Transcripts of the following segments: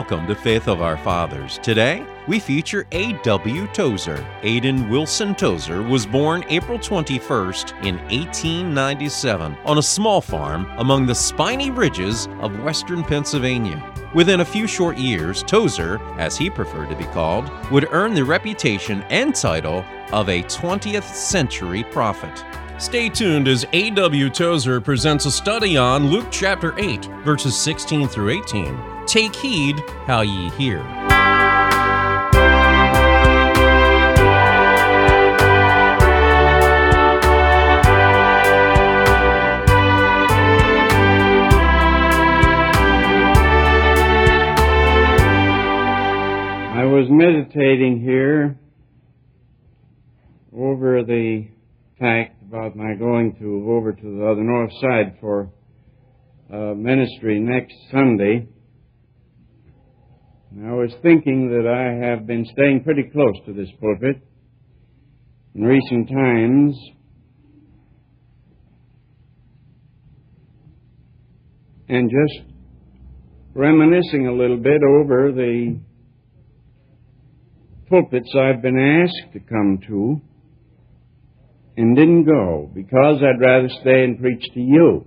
Welcome to Faith of Our Fathers. Today, we feature A.W. Tozer. Aiden Wilson Tozer was born April 21st in 1897 on a small farm among the spiny ridges of western Pennsylvania. Within a few short years, Tozer, as he preferred to be called, would earn the reputation and title of a 20th century prophet. Stay tuned as A.W. Tozer presents a study on Luke chapter 8, verses 16 through 18. Take heed how ye hear. I was meditating here over the fact about my going to over to the other north side for uh, ministry next Sunday. And I was thinking that I have been staying pretty close to this pulpit in recent times. And just reminiscing a little bit over the pulpits I've been asked to come to and didn't go because I'd rather stay and preach to you.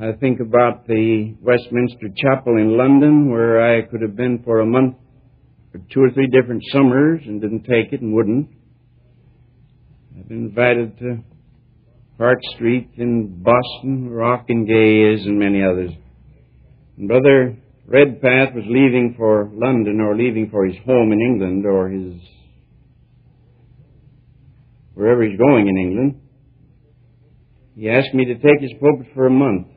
I think about the Westminster Chapel in London where I could have been for a month or two or three different summers and didn't take it and wouldn't. I've been invited to Park Street in Boston, Ockenga's, and many others. And Brother Redpath was leaving for London or leaving for his home in England or his wherever he's going in England. He asked me to take his pulpit for a month.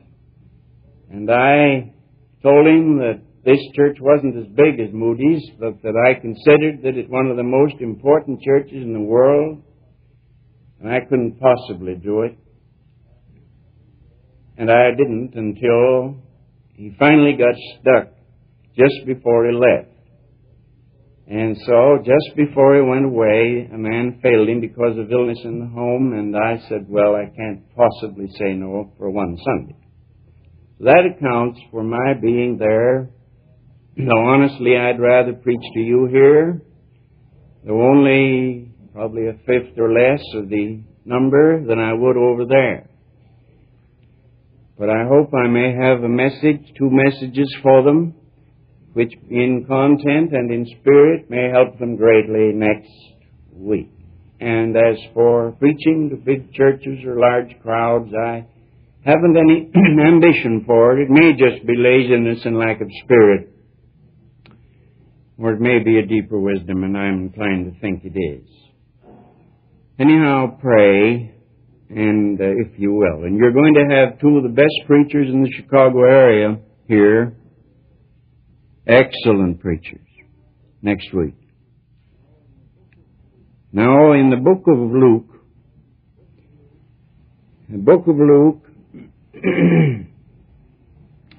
And I told him that this church wasn't as big as Moody's, but that I considered that it's one of the most important churches in the world, and I couldn't possibly do it. And I didn't until he finally got stuck just before he left. And so, just before he went away, a man failed him because of illness in the home, and I said, Well, I can't possibly say no for one Sunday. That accounts for my being there. Though honestly, I'd rather preach to you here, though only probably a fifth or less of the number than I would over there. But I hope I may have a message, two messages for them which in content and in spirit may help them greatly next week. And as for preaching to big churches or large crowds, I haven't any ambition for it. It may just be laziness and lack of spirit. Or it may be a deeper wisdom, and I'm inclined to think it is. Anyhow, pray, and uh, if you will. And you're going to have two of the best preachers in the Chicago area here Excellent preachers. Next week. Now, in the book of Luke, the book of Luke,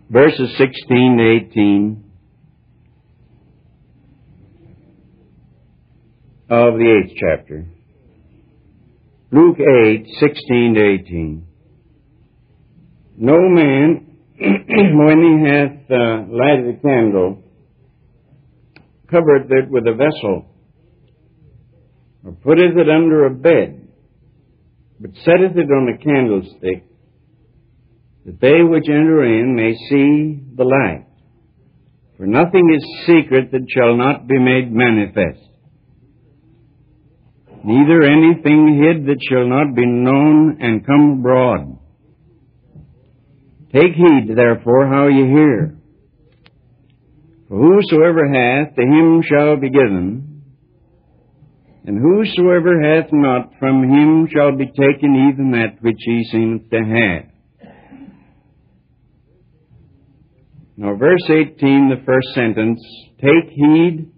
verses 16 to 18 of the eighth chapter. Luke 8, 16 to 18. No man when he hath uh, lighted a candle, covereth it with a vessel, or putteth it under a bed, but setteth it on a candlestick, that they which enter in may see the light. For nothing is secret that shall not be made manifest, neither anything hid that shall not be known and come abroad. Take heed, therefore, how ye hear. For whosoever hath, to him shall be given, and whosoever hath not, from him shall be taken even that which he seemeth to have. Now, verse 18, the first sentence, take heed,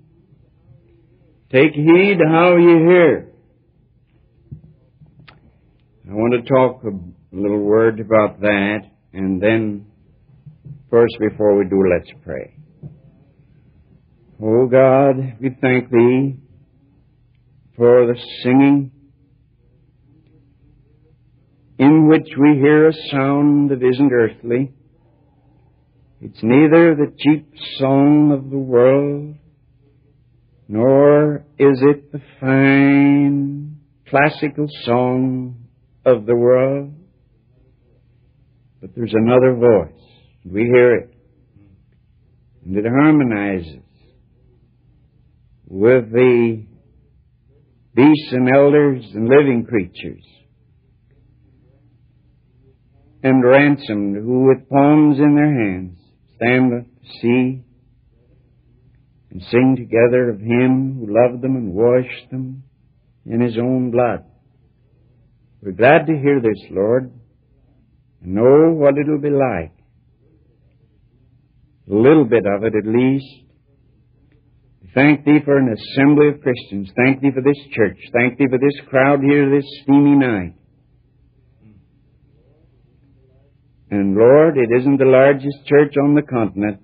take heed how ye hear. I want to talk a little word about that. And then, first, before we do, let's pray. Oh God, we thank Thee for the singing in which we hear a sound that isn't earthly, It's neither the cheap song of the world, nor is it the fine classical song of the world. But there's another voice. We hear it. And it harmonizes with the beasts and elders and living creatures and ransomed who with palms in their hands stand the sea and sing together of him who loved them and washed them in his own blood. We're glad to hear this, Lord, know what it'll be like. A little bit of it at least. Thank thee for an assembly of Christians. Thank thee for this church. Thank thee for this crowd here this steamy night. And Lord, it isn't the largest church on the continent,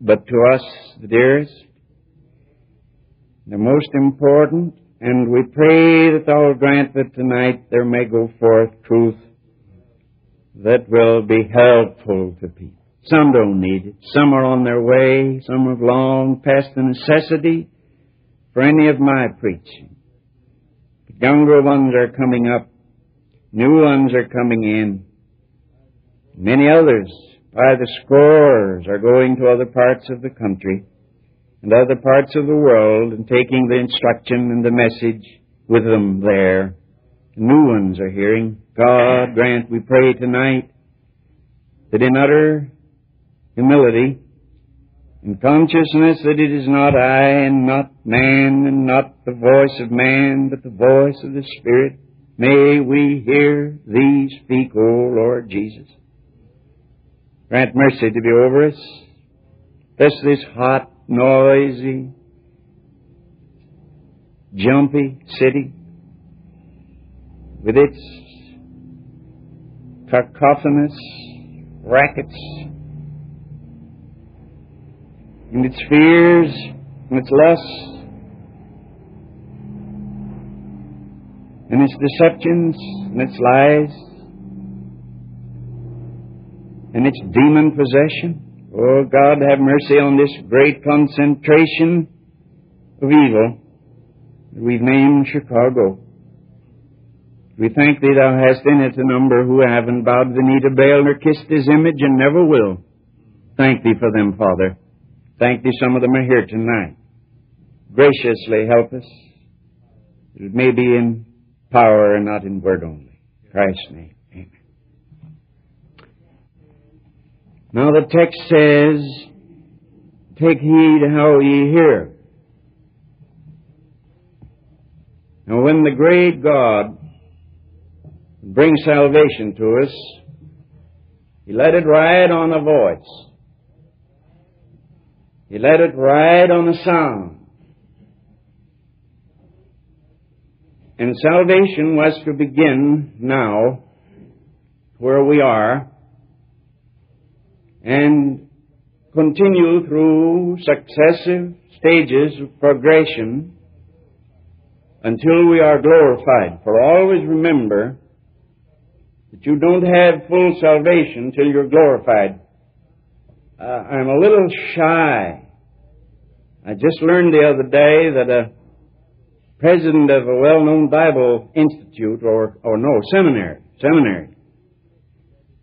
but to us the dearest, the most important, and we pray that thou grant that tonight there may go forth truth that will be helpful to people. Some don't need it. Some are on their way. Some have long past the necessity for any of my preaching. The younger ones are coming up. New ones are coming in. Many others, by the scores, are going to other parts of the country and other parts of the world and taking the instruction and the message with them there. New ones are hearing. God grant, we pray tonight, that in utter humility and consciousness that it is not I and not man and not the voice of man, but the voice of the Spirit, may we hear Thee speak, O Lord Jesus. Grant mercy to be over us. Bless this hot, noisy, jumpy city with its cacophonous rackets and its fears and its lusts and its deceptions and its lies and its demon possession. Oh God, have mercy on this great concentration of evil that we've named Chicago. We thank Thee Thou hast in it a number who haven't bowed the knee to Baal nor kissed His image and never will. Thank Thee for them, Father. Thank Thee some of them are here tonight. Graciously help us. It may be in power and not in word only. Christ's name. Amen. Now the text says, Take heed how ye hear. Now when the great God brings salvation to us, He let it ride on a voice. He let it ride on a sound. And salvation was to begin now where we are and continue through successive stages of progression until we are glorified. For always remember that you don't have full salvation till you're glorified. Uh, I'm a little shy. I just learned the other day that a president of a well-known Bible institute, or, or no, seminary, seminary,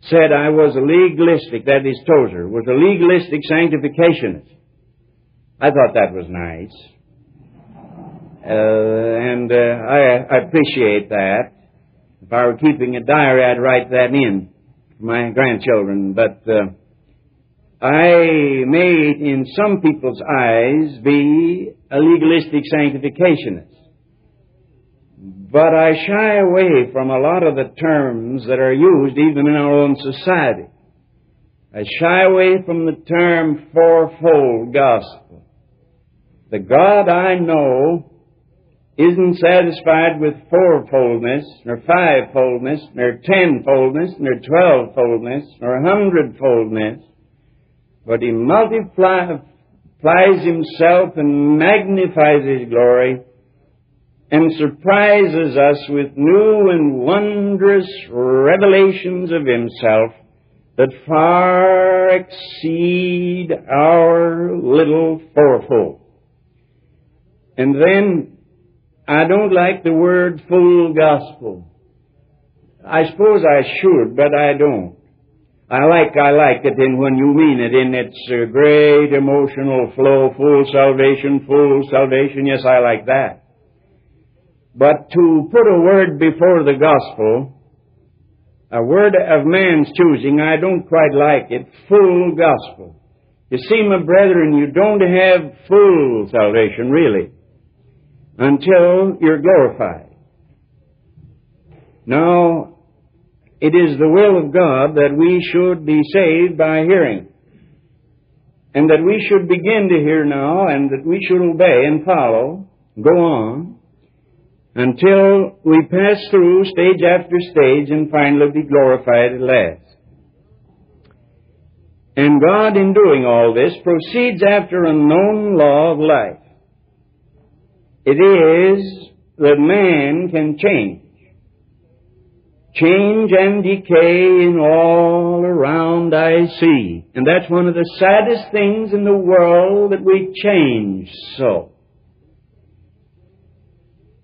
said I was a legalistic, that is Tozer, was a legalistic sanctificationist. I thought that was nice. Uh, and uh, I, I appreciate that. If I were keeping a diary, I'd write that in for my grandchildren. But uh, I may, in some people's eyes, be a legalistic sanctificationist. But I shy away from a lot of the terms that are used even in our own society. I shy away from the term fourfold gospel. The God I know isn't satisfied with fourfoldness, nor fivefoldness, nor tenfoldness, nor twelvefoldness, nor hundredfoldness, but He multiplies Himself and magnifies His glory and surprises us with new and wondrous revelations of Himself that far exceed our little fourfold. And then I don't like the word full gospel. I suppose I should, but I don't. I like, I like it in when you mean it in its uh, great emotional flow, full salvation, full salvation. Yes, I like that. But to put a word before the gospel, a word of man's choosing, I don't quite like it. Full gospel. You see, my brethren, you don't have full salvation, really, until you're glorified. Now, it is the will of God that we should be saved by hearing. And that we should begin to hear now and that we should obey and follow, go on, until we pass through stage after stage and finally be glorified at last. And God, in doing all this, proceeds after a known law of life. It is that man can change change and decay in all around I see. And that's one of the saddest things in the world that we change so.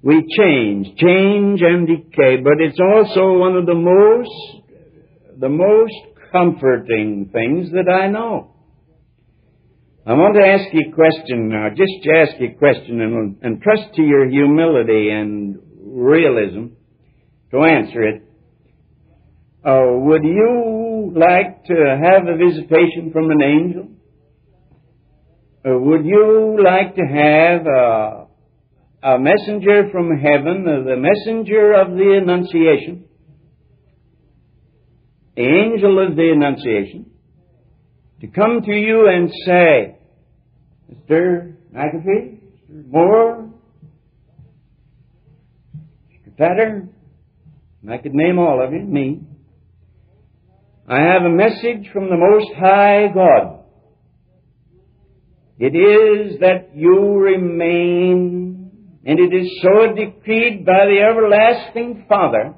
We change, change and decay, but it's also one of the most, the most comforting things that I know. I want to ask you a question now, just to ask you a question and, and trust to your humility and realism to answer it. Uh, would you like to have a visitation from an angel? Uh, would you like to have a, a messenger from heaven, uh, the messenger of the Annunciation, the angel of the Annunciation, to come to you and say, Mr. McAfee, Mr. Moore, Mr. Tatter, I could name all of you, me. I have a message from the Most High God. It is that you remain, and it is so decreed by the everlasting Father,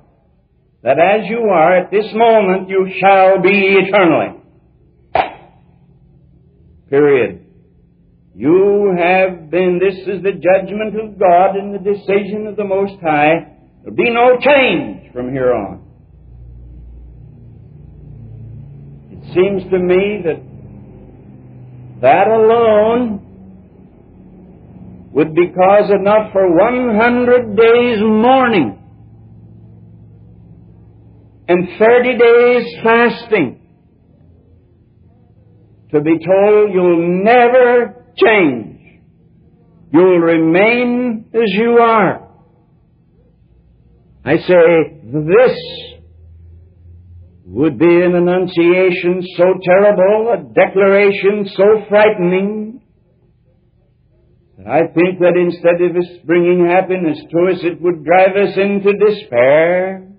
that as you are at this moment, you shall be eternally. Period. You have been, this is the judgment of God and the decision of the Most High. There'll be no change from here on. It seems to me that that alone would be cause enough for 100 days mourning and 30 days fasting to be told you'll never change. You'll remain as you are. I say, this would be an annunciation so terrible, a declaration so frightening, that I think that instead of us bringing happiness to us, it would drive us into despair.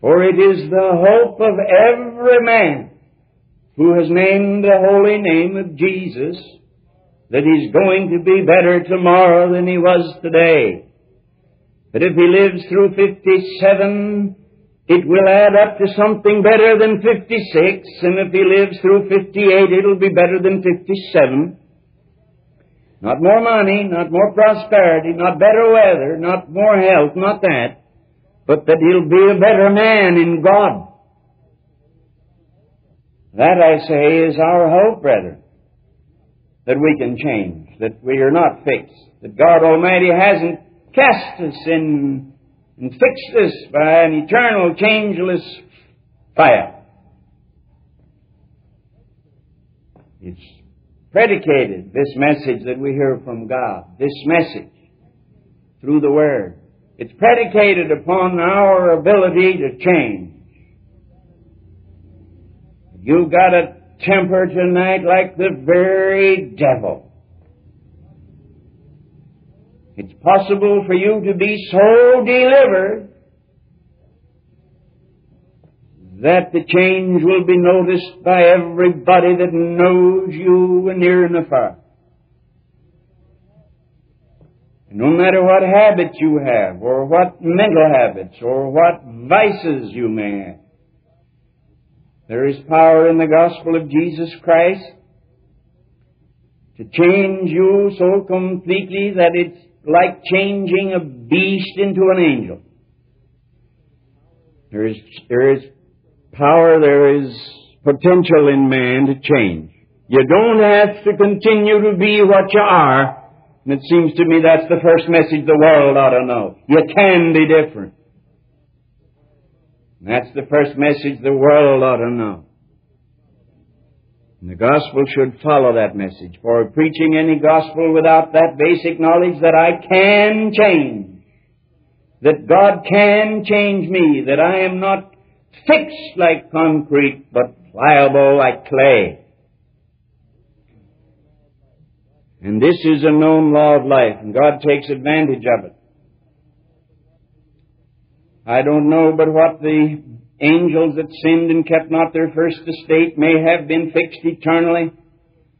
For it is the hope of every man who has named the holy name of Jesus that he's going to be better tomorrow than he was today. That if he lives through 57 it will add up to something better than 56, and if he lives through 58, it'll be better than 57. Not more money, not more prosperity, not better weather, not more health, not that, but that he'll be a better man in God. That, I say, is our hope, brethren, that we can change, that we are not fixed, that God Almighty hasn't cast us in and fixed us by an eternal, changeless fire. It's predicated, this message that we hear from God, this message through the Word. It's predicated upon our ability to change. You've got a temper tonight like the very devil. It's possible for you to be so delivered that the change will be noticed by everybody that knows you near and afar. No matter what habits you have, or what mental habits, or what vices you may have, There is power in the gospel of Jesus Christ to change you so completely that it's like changing a beast into an angel. There is, there is power, there is potential in man to change. You don't have to continue to be what you are. And it seems to me that's the first message the world ought to know. You can be different. And that's the first message the world ought to know. And the gospel should follow that message. For preaching any gospel without that basic knowledge that I can change, that God can change me, that I am not fixed like concrete, but pliable like clay. And this is a known law of life, and God takes advantage of it. I don't know but what the angels that sinned and kept not their first estate may have been fixed eternally,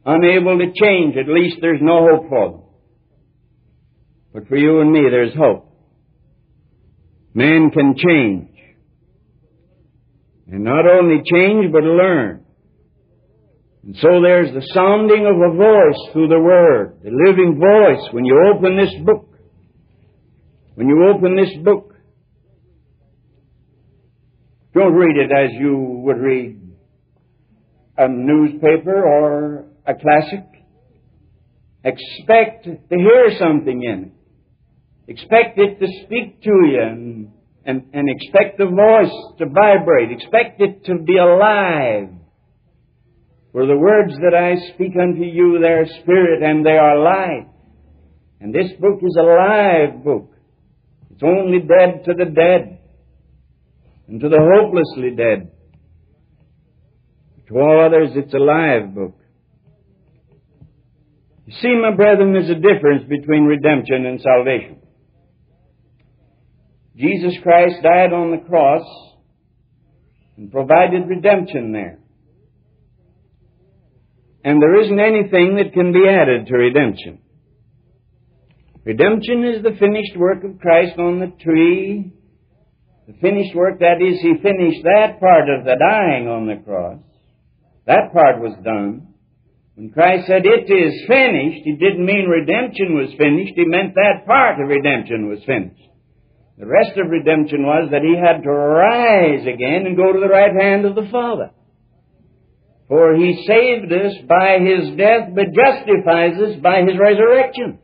unable to change. At least there's no hope for them. But for you and me, there's hope. Man can change. And not only change, but learn. And so there's the sounding of a voice through the Word, the living voice when you open this book. When you open this book, don't read it as you would read a newspaper or a classic. Expect to hear something in it. Expect it to speak to you and, and, and expect the voice to vibrate. Expect it to be alive. For the words that I speak unto you, they are spirit and they are life. And this book is a live book. It's only dead to the dead and to the hopelessly dead. To all others, it's a live book. You see, my brethren, there's a difference between redemption and salvation. Jesus Christ died on the cross and provided redemption there. And there isn't anything that can be added to redemption. Redemption is the finished work of Christ on the tree. The finished work, that is, He finished that part of the dying on the cross. That part was done. When Christ said, It is finished, He didn't mean redemption was finished, He meant that part of redemption was finished. The rest of redemption was that He had to rise again and go to the right hand of the Father. For he saved us by his death, but justifies us by his resurrection.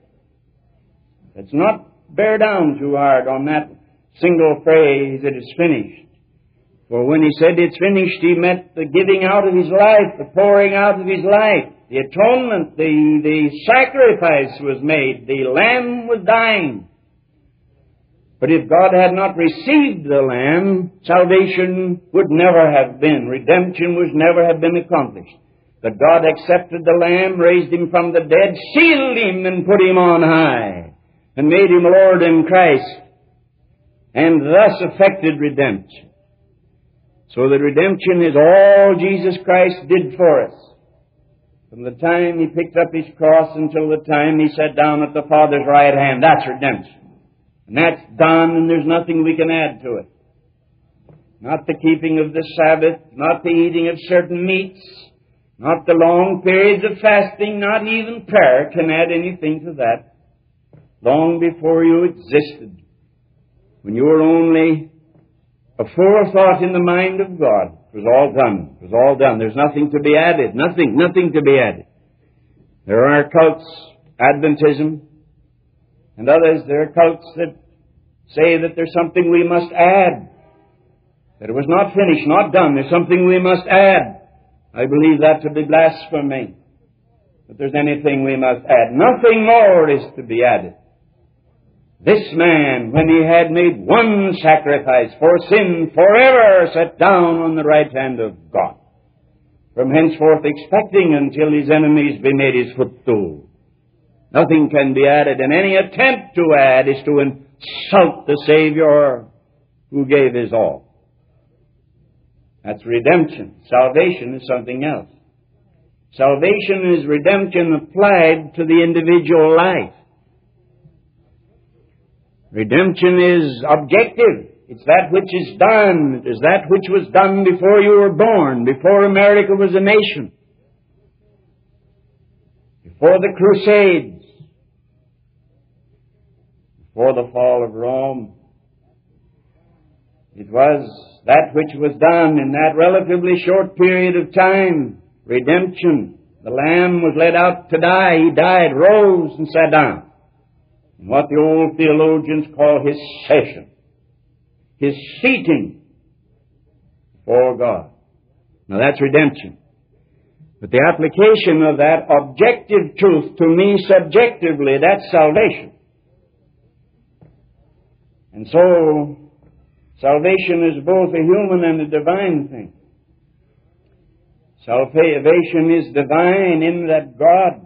Let's not bear down too hard on that single phrase, it is finished. For when he said it's finished, he meant the giving out of his life, the pouring out of his life, the atonement, the, the sacrifice was made, the lamb was dying. But if God had not received the Lamb, salvation would never have been. Redemption was never have been accomplished. But God accepted the Lamb, raised him from the dead, sealed him and put him on high, and made him Lord in Christ, and thus effected redemption. So that redemption is all Jesus Christ did for us. From the time he picked up his cross until the time he sat down at the Father's right hand, that's redemption. And that's done, and there's nothing we can add to it. Not the keeping of the Sabbath, not the eating of certain meats, not the long periods of fasting, not even prayer can add anything to that. Long before you existed, when you were only a forethought in the mind of God, it was all done. It was all done. There's nothing to be added. Nothing, nothing to be added. There are cults, Adventism, and others, there are cults that say that there's something we must add. That it was not finished, not done. There's something we must add. I believe that to be blasphemy. That there's anything we must add. Nothing more is to be added. This man, when he had made one sacrifice for sin forever, sat down on the right hand of God. From henceforth expecting until his enemies be made his footstool. Nothing can be added, and any attempt to add is to insult the Savior who gave his all. That's redemption. Salvation is something else. Salvation is redemption applied to the individual life. Redemption is objective. It's that which is done. It is that which was done before you were born, before America was a nation, before the Crusades, before the fall of Rome. It was that which was done in that relatively short period of time. Redemption. The Lamb was led out to die. He died, rose, and sat down. What the old theologians call his session his seating for God. Now that's redemption. But the application of that objective truth to me subjectively, that's salvation. And so, salvation is both a human and a divine thing. Salvation is divine in that God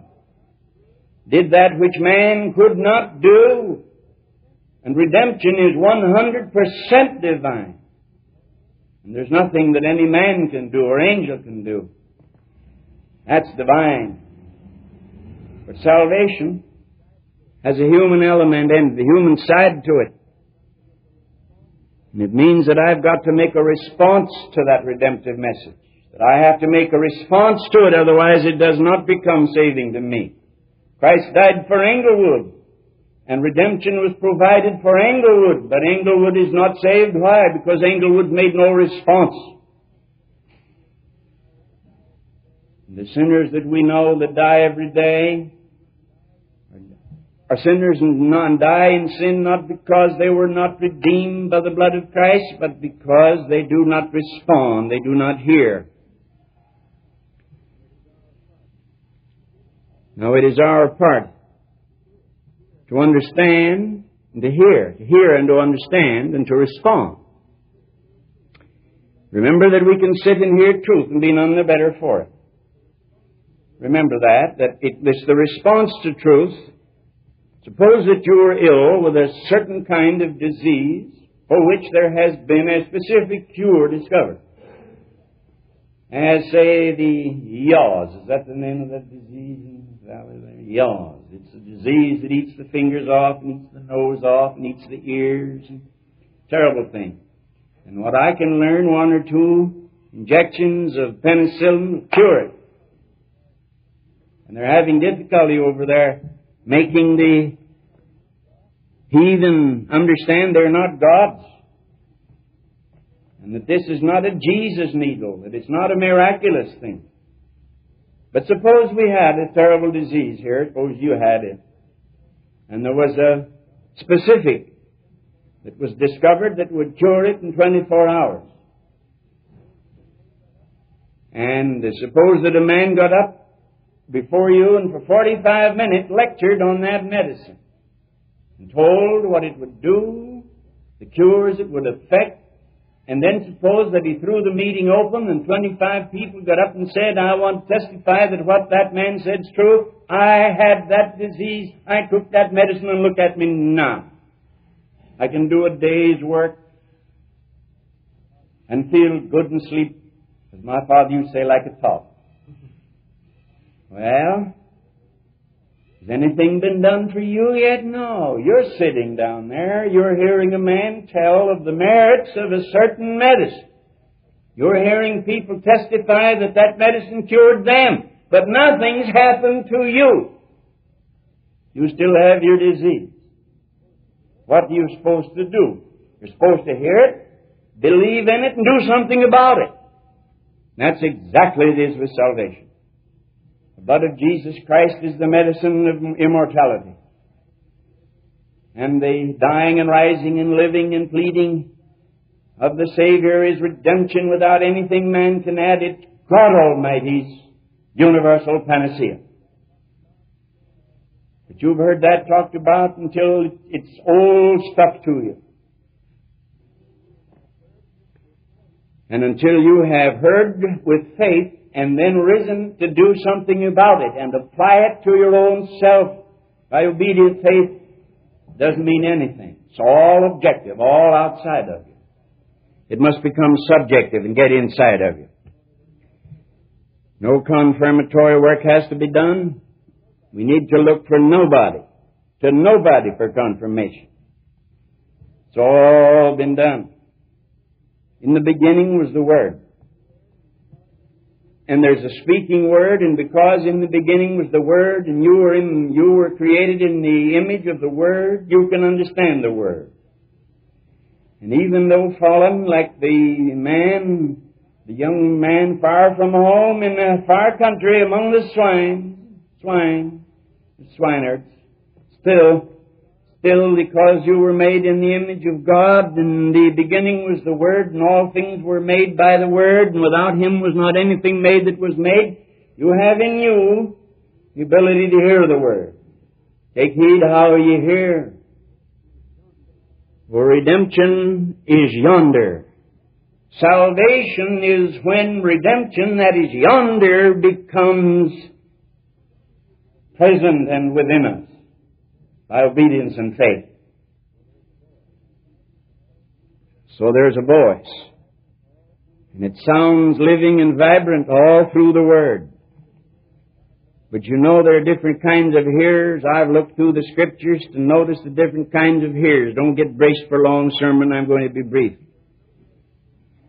did that which man could not do and redemption is 100% divine. And there's nothing that any man can do or angel can do. That's divine. But salvation has a human element and the human side to it. And it means that I've got to make a response to that redemptive message. That I have to make a response to it, otherwise it does not become saving to me. Christ died for Englewood. And redemption was provided for Englewood, but Englewood is not saved. Why? Because Englewood made no response. The sinners that we know that die every day are sinners and die in sin not because they were not redeemed by the blood of Christ, but because they do not respond, they do not hear. Now it is our part to understand and to hear, to hear and to understand and to respond. Remember that we can sit and hear truth and be none the better for it. Remember that, that it, it's the response to truth. Suppose that you are ill with a certain kind of disease for which there has been a specific cure discovered. As, say, the yaws. Is that the name of that disease valley? Yaws. It's a disease that eats the fingers off and eats the nose off and eats the ears. Terrible thing. And what I can learn, one or two injections of penicillin will cure it. And they're having difficulty over there making the heathen understand they're not gods. And that this is not a Jesus needle, that it's not a miraculous thing. But suppose we had a terrible disease here, suppose you had it, and there was a specific that was discovered that would cure it in 24 hours. And suppose that a man got up before you and for 45 minutes lectured on that medicine and told what it would do, the cures it would effect, and then suppose that he threw the meeting open and 25 people got up and said, I want to testify that what that man said is true. I had that disease. I took that medicine and look at me now. I can do a day's work and feel good and sleep, as my father used to say, like a top. Well, anything been done for you yet? No. You're sitting down there. You're hearing a man tell of the merits of a certain medicine. You're hearing people testify that that medicine cured them. But nothing's happened to you. You still have your disease. What are you supposed to do? You're supposed to hear it, believe in it, and do something about it. That's exactly it is with salvation. The blood of Jesus Christ is the medicine of immortality. And the dying and rising and living and pleading of the Savior is redemption without anything man can add. It's God Almighty's universal panacea. But you've heard that talked about until it's old stuff to you. And until you have heard with faith and then risen to do something about it and apply it to your own self by obedient faith doesn't mean anything. It's all objective, all outside of you. It must become subjective and get inside of you. No confirmatory work has to be done. We need to look for nobody, to nobody for confirmation. It's all been done. In the beginning was the Word. And there's a speaking word, and because in the beginning was the Word, and you were in, you were created in the image of the Word, you can understand the Word. And even though fallen like the man, the young man far from home in a far country among the swine, swine, the swineherds, still, still because you were made in the image of God, and the beginning was the Word, and all things were made by the Word, and without Him was not anything made that was made, you have in you the ability to hear the Word. Take heed how you hear. For redemption is yonder. Salvation is when redemption that is yonder becomes present and within us by obedience and faith. So there's a voice. And it sounds living and vibrant all through the Word. But you know there are different kinds of hearers. I've looked through the scriptures to notice the different kinds of hearers. Don't get braced for a long sermon. I'm going to be brief.